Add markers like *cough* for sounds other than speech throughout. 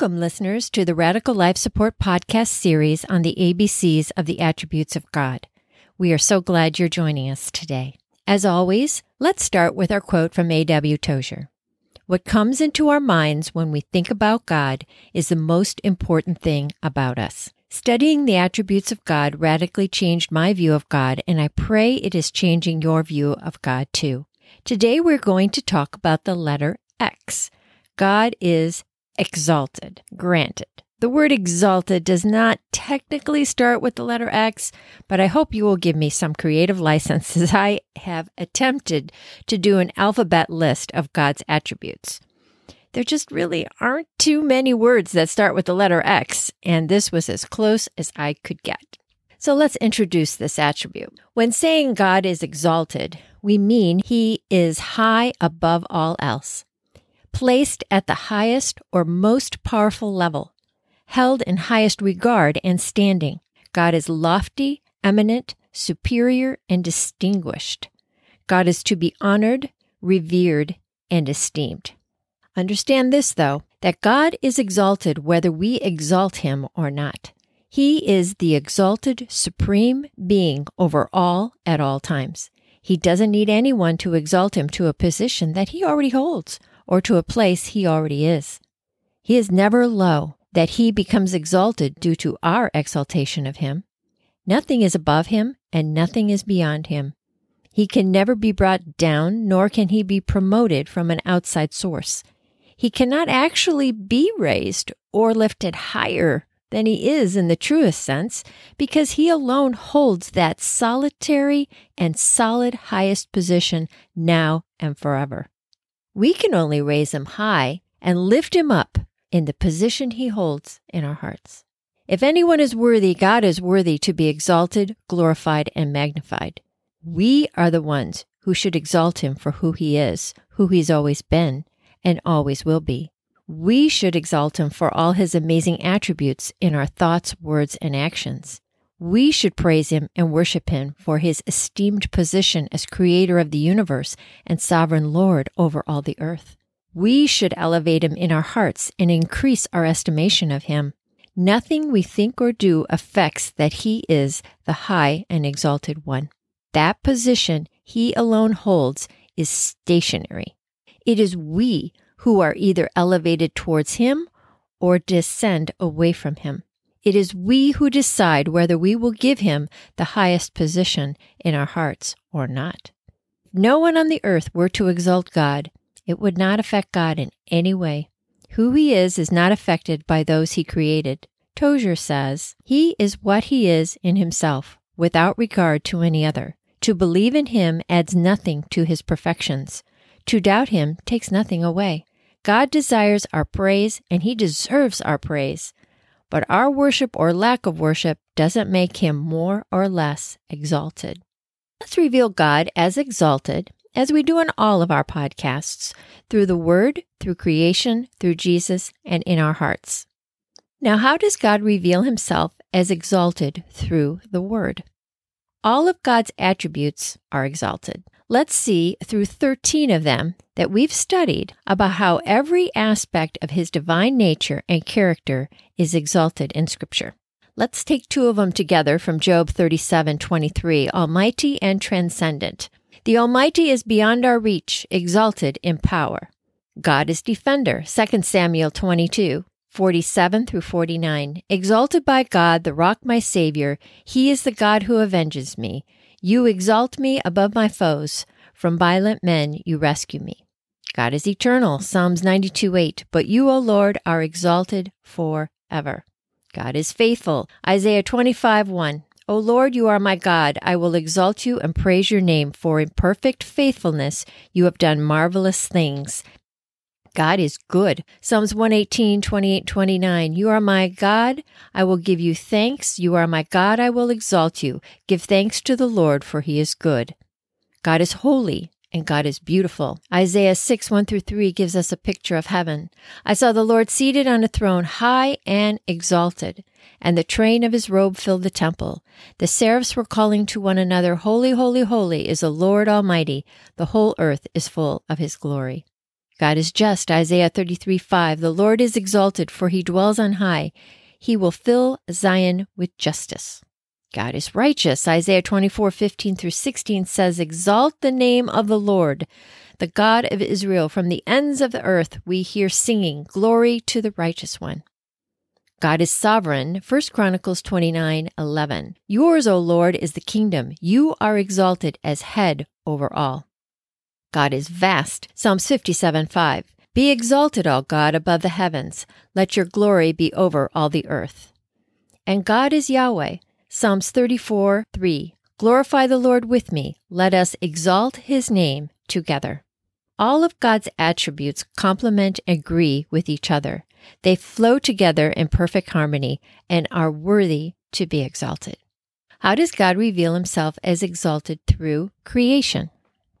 Welcome, listeners, to the Radical Life Support Podcast series on the ABCs of the Attributes of God. We are so glad you're joining us today. As always, let's start with our quote from A.W. Tozer. What comes into our minds when we think about God is the most important thing about us. Studying the attributes of God radically changed my view of God, and I pray it is changing your view of God too. Today we're going to talk about the letter X. God is exalted. Granted, the word exalted does not technically start with the letter X, but I hope you will give me some creative license as *laughs* I have attempted to do an alphabet list of God's attributes. There just really aren't too many words that start with the letter X, and this was as close as I could get. So let's introduce this attribute. When saying God is exalted, we mean he is high above all else placed at the highest or most powerful level, held in highest regard and standing. God is lofty, eminent, superior, and distinguished. God is to be honored, revered, and esteemed. Understand this, though, that God is exalted whether we exalt him or not. He is the exalted supreme being over all at all times. He doesn't need anyone to exalt him to a position that he already holds or to a place he already is. He is never low, that he becomes exalted due to our exaltation of him. Nothing is above him, and nothing is beyond him. He can never be brought down, nor can he be promoted from an outside source. He cannot actually be raised or lifted higher than he is in the truest sense, because he alone holds that solitary and solid highest position now and forever. We can only raise him high and lift him up in the position he holds in our hearts. If anyone is worthy, God is worthy to be exalted, glorified, and magnified. We are the ones who should exalt him for who he is, who he's always been, and always will be. We should exalt him for all his amazing attributes in our thoughts, words, and actions. We should praise him and worship him for his esteemed position as creator of the universe and sovereign Lord over all the earth. We should elevate him in our hearts and increase our estimation of him. Nothing we think or do affects that he is the high and exalted one. That position he alone holds is stationary. It is we who are either elevated towards him or descend away from him. It is we who decide whether we will give him the highest position in our hearts or not. If no one on the earth were to exalt God, it would not affect God in any way. Who he is is not affected by those he created. Tozer says, He is what he is in himself, without regard to any other. To believe in him adds nothing to his perfections. To doubt him takes nothing away. God desires our praise, and he deserves our praise but our worship or lack of worship doesn't make him more or less exalted. Let's reveal God as exalted, as we do in all of our podcasts, through the Word, through creation, through Jesus, and in our hearts. Now, how does God reveal himself as exalted through the Word? All of God's attributes are exalted. Let's see through 13 of them that we've studied about how every aspect of his divine nature and character is exalted in Scripture. Let's take two of them together from Job 37:23, Almighty and transcendent. The Almighty is beyond our reach, exalted in power. God is defender, 2 Samuel 22, 47 through 49. Exalted by God, the rock my Savior, He is the God who avenges me. You exalt me above my foes. From violent men you rescue me. God is eternal, Psalms 92 8. But you, O Lord, are exalted forever. God is faithful, Isaiah 25 1. O Lord, you are my God. I will exalt you and praise your name, for in perfect faithfulness you have done marvelous things. God is good. Psalms 118, 28, 29. You are my God. I will give you thanks. You are my God. I will exalt you. Give thanks to the Lord, for he is good. God is holy and God is beautiful. Isaiah 6, 1 through 3 gives us a picture of heaven. I saw the Lord seated on a throne, high and exalted, and the train of his robe filled the temple. The seraphs were calling to one another, Holy, holy, holy is the Lord Almighty. The whole earth is full of his glory. God is just. Isaiah 33 5. The Lord is exalted, for he dwells on high. He will fill Zion with justice. God is righteous. Isaiah 24 15 through 16 says, Exalt the name of the Lord, the God of Israel. From the ends of the earth we hear singing, Glory to the righteous one. God is sovereign. 1 Chronicles 29 11. Yours, O Lord, is the kingdom. You are exalted as head over all. God is vast. Psalms 57 5. Be exalted, all God, above the heavens. Let your glory be over all the earth. And God is Yahweh. Psalms 34 3. Glorify the Lord with me. Let us exalt his name together. All of God's attributes complement and agree with each other. They flow together in perfect harmony and are worthy to be exalted. How does God reveal himself as exalted through creation?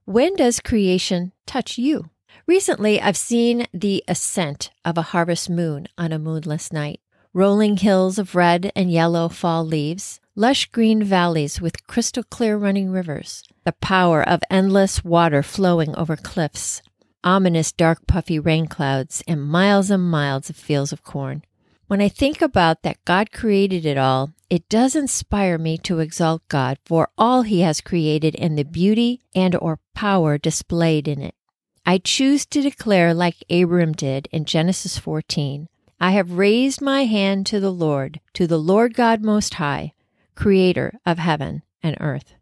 When does creation touch you? Recently, I've seen the ascent of a harvest moon on a moonless night. Rolling hills of red and yellow fall leaves, lush green valleys with crystal clear running rivers, the power of endless water flowing over cliffs, ominous dark puffy rain clouds, and miles and miles of fields of corn. When I think about that God created it all, it does inspire me to exalt God for all he has created and the beauty and or power displayed in it. I choose to declare like Abram did in Genesis 14, I have raised my hand to the Lord, to the Lord God most high, creator of heaven and earth.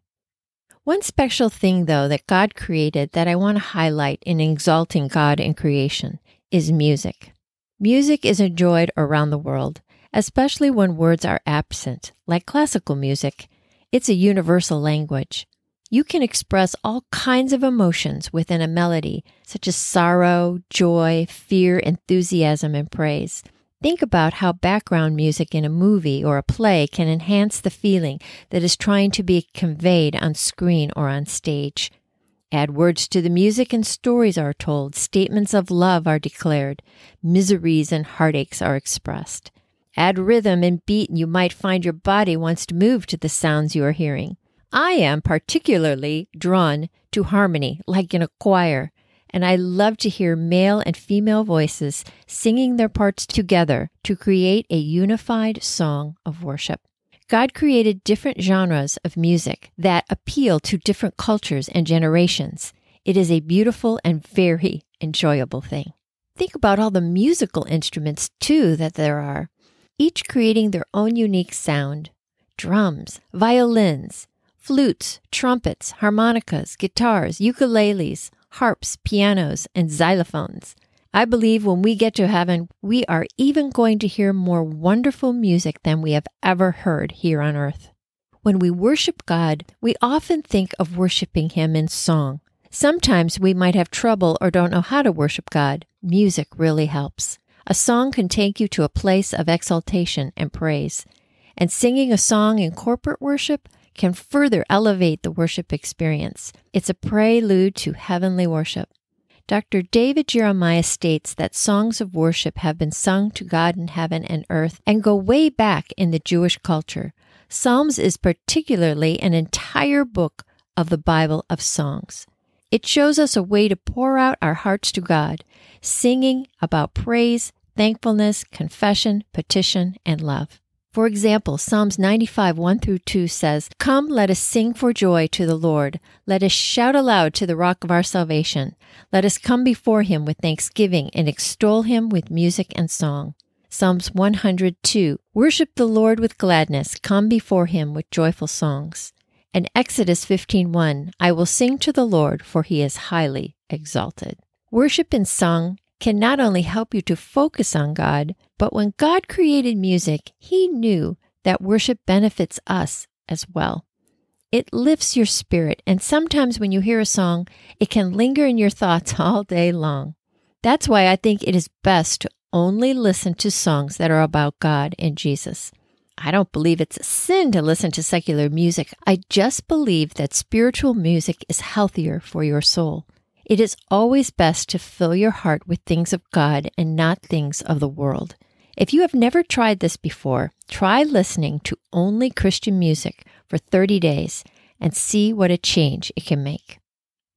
One special thing though that God created that I want to highlight in exalting God in creation is music. Music is enjoyed around the world, especially when words are absent, like classical music. It's a universal language. You can express all kinds of emotions within a melody, such as sorrow, joy, fear, enthusiasm, and praise. Think about how background music in a movie or a play can enhance the feeling that is trying to be conveyed on screen or on stage. Add words to the music and stories are told, statements of love are declared, miseries and heartaches are expressed. Add rhythm and beat, and you might find your body wants to move to the sounds you are hearing. I am particularly drawn to harmony, like in a choir, and I love to hear male and female voices singing their parts together to create a unified song of worship. God created different genres of music that appeal to different cultures and generations. It is a beautiful and very enjoyable thing. Think about all the musical instruments, too, that there are, each creating their own unique sound drums, violins, flutes, trumpets, harmonicas, guitars, ukuleles, harps, pianos, and xylophones. I believe when we get to heaven, we are even going to hear more wonderful music than we have ever heard here on earth. When we worship God, we often think of worshiping Him in song. Sometimes we might have trouble or don't know how to worship God. Music really helps. A song can take you to a place of exaltation and praise. And singing a song in corporate worship can further elevate the worship experience. It's a prelude to heavenly worship. Dr. David Jeremiah states that songs of worship have been sung to God in heaven and earth and go way back in the Jewish culture. Psalms is particularly an entire book of the Bible of songs. It shows us a way to pour out our hearts to God, singing about praise, thankfulness, confession, petition, and love. For example, Psalms 95, 1 through 2 says, Come, let us sing for joy to the Lord. Let us shout aloud to the rock of our salvation. Let us come before him with thanksgiving and extol him with music and song. Psalms 102, Worship the Lord with gladness. Come before him with joyful songs. And Exodus 15:1, I will sing to the Lord, for he is highly exalted. Worship in song can not only help you to focus on God, but when God created music, He knew that worship benefits us as well. It lifts your spirit, and sometimes when you hear a song, it can linger in your thoughts *laughs* all day long. That's why I think it is best to only listen to songs that are about God and Jesus. I don't believe it's a sin to listen to secular music. I just believe that spiritual music is healthier for your soul. It is always best to fill your heart with things of God and not things of the world. If you have never tried this before, try listening to only Christian music for 30 days and see what a change it can make.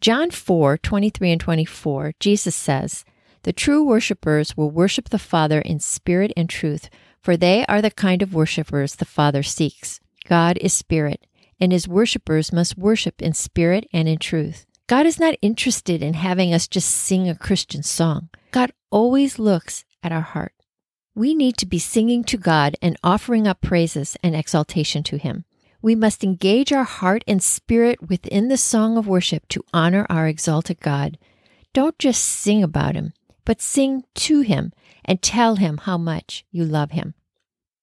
John 4 23 and 24, Jesus says, The true worshippers will worship the Father in spirit and truth, for they are the kind of worshippers the Father seeks. God is spirit, and his worshippers must worship in spirit and in truth. God is not interested in having us just sing a Christian song. God always looks at our heart. We need to be singing to God and offering up praises and exaltation to Him. We must engage our heart and spirit within the song of worship to honor our exalted God. Don't just sing about Him, but sing to Him and tell Him how much you love Him.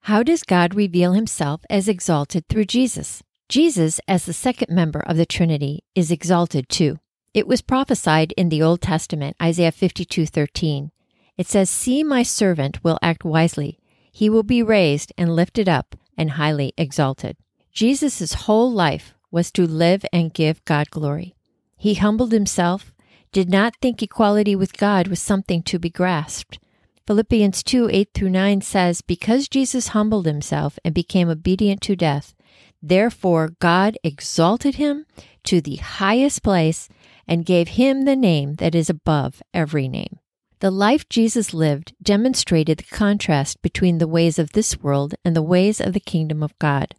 How does God reveal Himself as exalted through Jesus? Jesus, as the second member of the Trinity, is exalted too. It was prophesied in the Old Testament, Isaiah 52:13. It says, "See my servant will act wisely; he will be raised and lifted up and highly exalted." Jesus' whole life was to live and give God glory. He humbled himself, did not think equality with God was something to be grasped. Philippians 2 8 through 9 says, Because Jesus humbled himself and became obedient to death, therefore God exalted him to the highest place and gave him the name that is above every name. The life Jesus lived demonstrated the contrast between the ways of this world and the ways of the kingdom of God.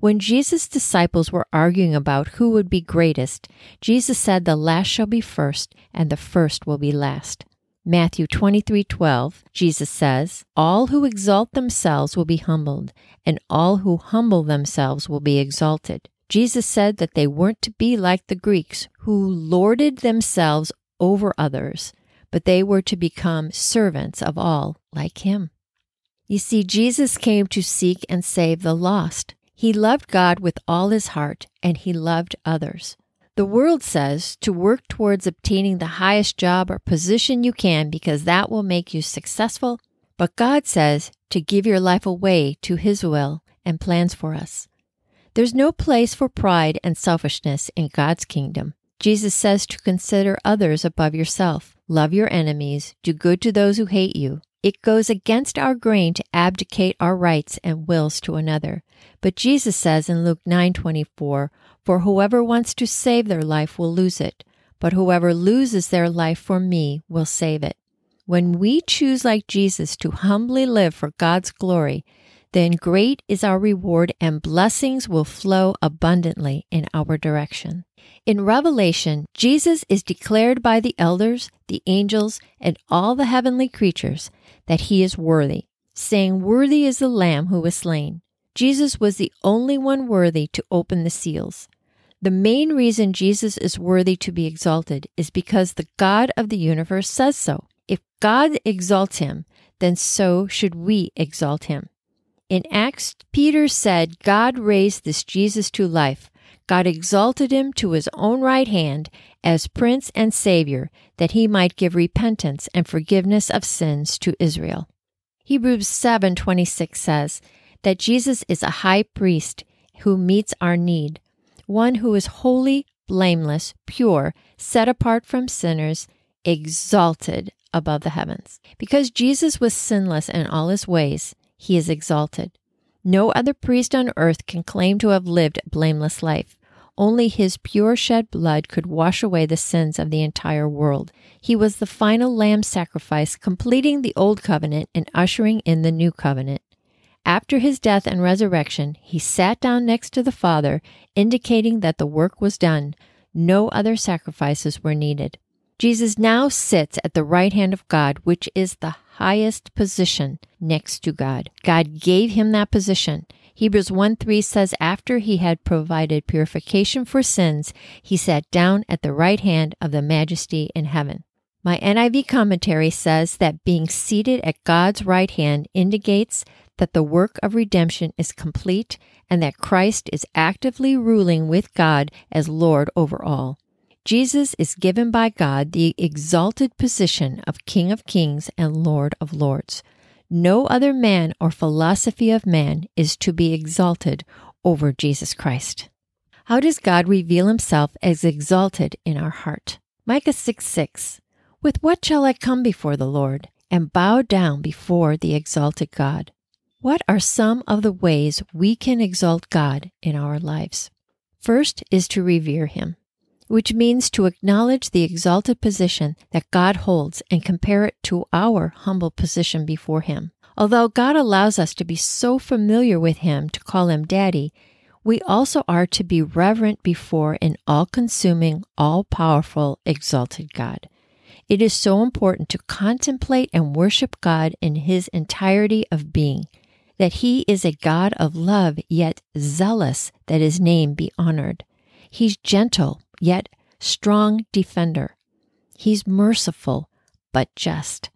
When Jesus' disciples were arguing about who would be greatest, Jesus said, The last shall be first, and the first will be last. Matthew 23:12 Jesus says, "All who exalt themselves will be humbled, and all who humble themselves will be exalted." Jesus said that they weren't to be like the Greeks who lorded themselves over others, but they were to become servants of all like him. You see, Jesus came to seek and save the lost. He loved God with all his heart, and he loved others. The world says to work towards obtaining the highest job or position you can because that will make you successful. But God says to give your life away to His will and plans for us. There's no place for pride and selfishness in God's kingdom. Jesus says to consider others above yourself, love your enemies, do good to those who hate you, it goes against our grain to abdicate our rights and wills to another. But Jesus says in Luke 9:24, "For whoever wants to save their life will lose it, but whoever loses their life for me will save it." When we choose like Jesus to humbly live for God's glory, then great is our reward and blessings will flow abundantly in our direction. In Revelation, Jesus is declared by the elders, the angels, and all the heavenly creatures that he is worthy, saying, Worthy is the Lamb who was slain. Jesus was the only one worthy to open the seals. The main reason Jesus is worthy to be exalted is because the God of the universe says so. If God exalts him, then so should we exalt him. In Acts, Peter said, God raised this Jesus to life. God exalted him to his own right hand as Prince and Savior, that he might give repentance and forgiveness of sins to Israel. Hebrews 7:26 says that Jesus is a high priest who meets our need, one who is holy, blameless, pure, set apart from sinners, exalted above the heavens. Because Jesus was sinless in all his ways, he is exalted. No other priest on earth can claim to have lived a blameless life. Only his pure shed blood could wash away the sins of the entire world. He was the final lamb sacrifice, completing the old covenant and ushering in the new covenant. After his death and resurrection, he sat down next to the Father, indicating that the work was done. No other sacrifices were needed. Jesus now sits at the right hand of God, which is the highest position next to God. God gave him that position. Hebrews 1 3 says, After he had provided purification for sins, he sat down at the right hand of the majesty in heaven. My NIV commentary says that being seated at God's right hand indicates that the work of redemption is complete and that Christ is actively ruling with God as Lord over all. Jesus is given by God the exalted position of King of Kings and Lord of Lords. No other man or philosophy of man is to be exalted over Jesus Christ. How does God reveal himself as exalted in our heart? Micah 6 6. With what shall I come before the Lord and bow down before the exalted God? What are some of the ways we can exalt God in our lives? First is to revere him. Which means to acknowledge the exalted position that God holds and compare it to our humble position before Him. Although God allows us to be so familiar with Him to call Him Daddy, we also are to be reverent before an all consuming, all powerful, exalted God. It is so important to contemplate and worship God in His entirety of being, that He is a God of love, yet zealous that His name be honored. He's gentle, yet strong defender. He's merciful, but just.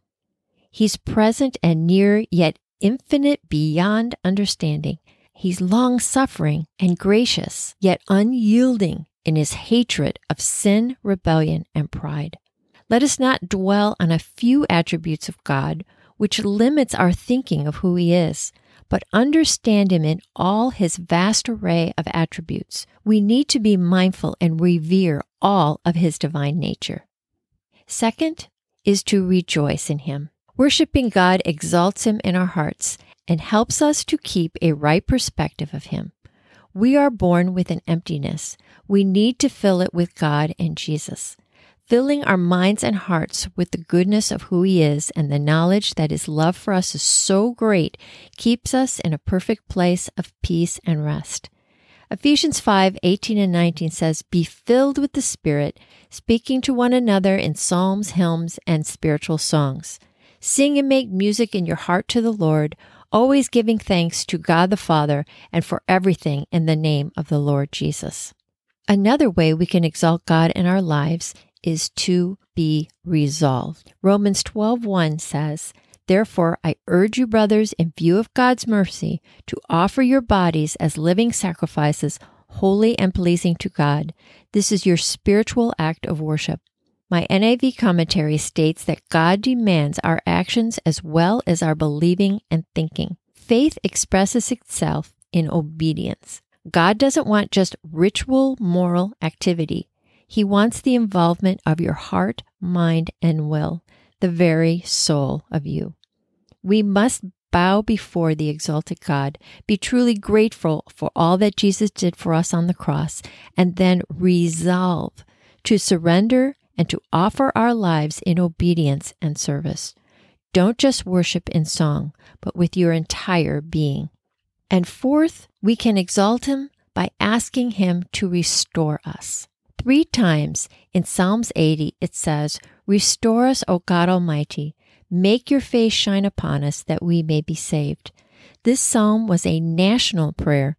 He's present and near, yet infinite beyond understanding. He's long suffering and gracious, yet unyielding in his hatred of sin, rebellion, and pride. Let us not dwell on a few attributes of God, which limits our thinking of who He is, but understand Him in all His vast array of attributes. We need to be mindful and revere all of His divine nature. Second is to rejoice in Him. Worshiping God exalts Him in our hearts and helps us to keep a right perspective of Him. We are born with an emptiness. We need to fill it with God and Jesus filling our minds and hearts with the goodness of who He is and the knowledge that His love for us is so great keeps us in a perfect place of peace and rest. Ephesians 5 18 and 19 says, Be filled with the Spirit, speaking to one another in psalms, hymns, and spiritual songs. Sing and make music in your heart to the Lord, always giving thanks to God the Father and for everything in the name of the Lord Jesus. Another way we can exalt God in our lives is to be resolved. Romans 12:1 says, Therefore, I urge you, brothers, in view of God's mercy, to offer your bodies as living sacrifices, holy and pleasing to God. This is your spiritual act of worship. My NIV commentary states that God demands our actions as well as our believing and thinking. Faith expresses itself in obedience. God doesn't want just ritual moral activity. He wants the involvement of your heart, mind, and will, the very soul of you. We must bow before the exalted God, be truly grateful for all that Jesus did for us on the cross, and then resolve to surrender and to offer our lives in obedience and service. Don't just worship in song, but with your entire being. And fourth, we can exalt Him by asking Him to restore us. Three times in Psalms 80 it says, Restore us, O God Almighty. Make your face shine upon us that we may be saved. This psalm was a national prayer,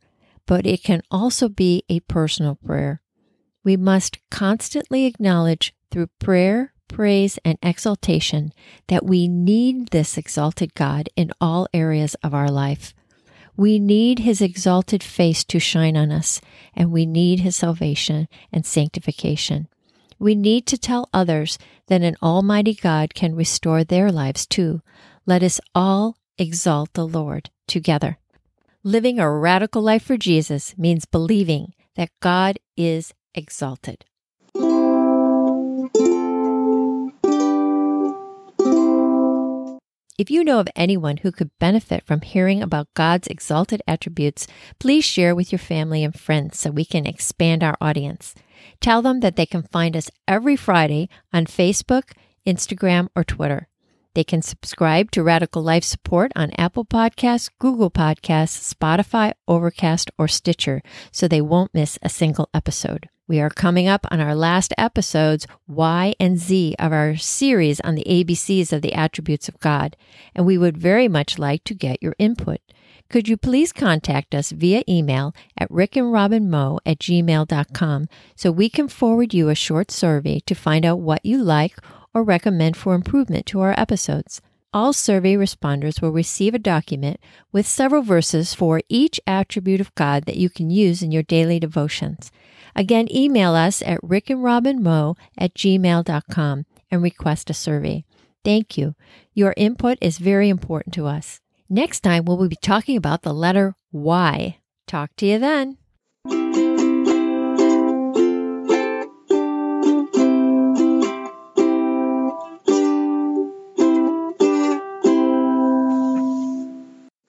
but it can also be a personal prayer. We must constantly acknowledge through prayer, praise, and exaltation that we need this exalted God in all areas of our life. We need his exalted face to shine on us, and we need his salvation and sanctification. We need to tell others that an almighty God can restore their lives too. Let us all exalt the Lord together. Living a radical life for Jesus means believing that God is exalted. If you know of anyone who could benefit from hearing about God's exalted attributes, please share with your family and friends so we can expand our audience. Tell them that they can find us every Friday on Facebook, Instagram, or Twitter. They can subscribe to Radical Life Support on Apple Podcasts, Google Podcasts, Spotify, Overcast, or Stitcher so they won't miss a single episode. We are coming up on our last episodes, Y and Z, of our series on the ABCs of the attributes of God, and we would very much like to get your input. Could you please contact us via email at rickandrobinmo at gmail.com so we can forward you a short survey to find out what you like or recommend for improvement to our episodes? All survey responders will receive a document with several verses for each attribute of God that you can use in your daily devotions. Again, email us at rickandrobinmo at gmail.com and request a survey. Thank you. Your input is very important to us. Next time, we'll be talking about the letter Y. Talk to you then.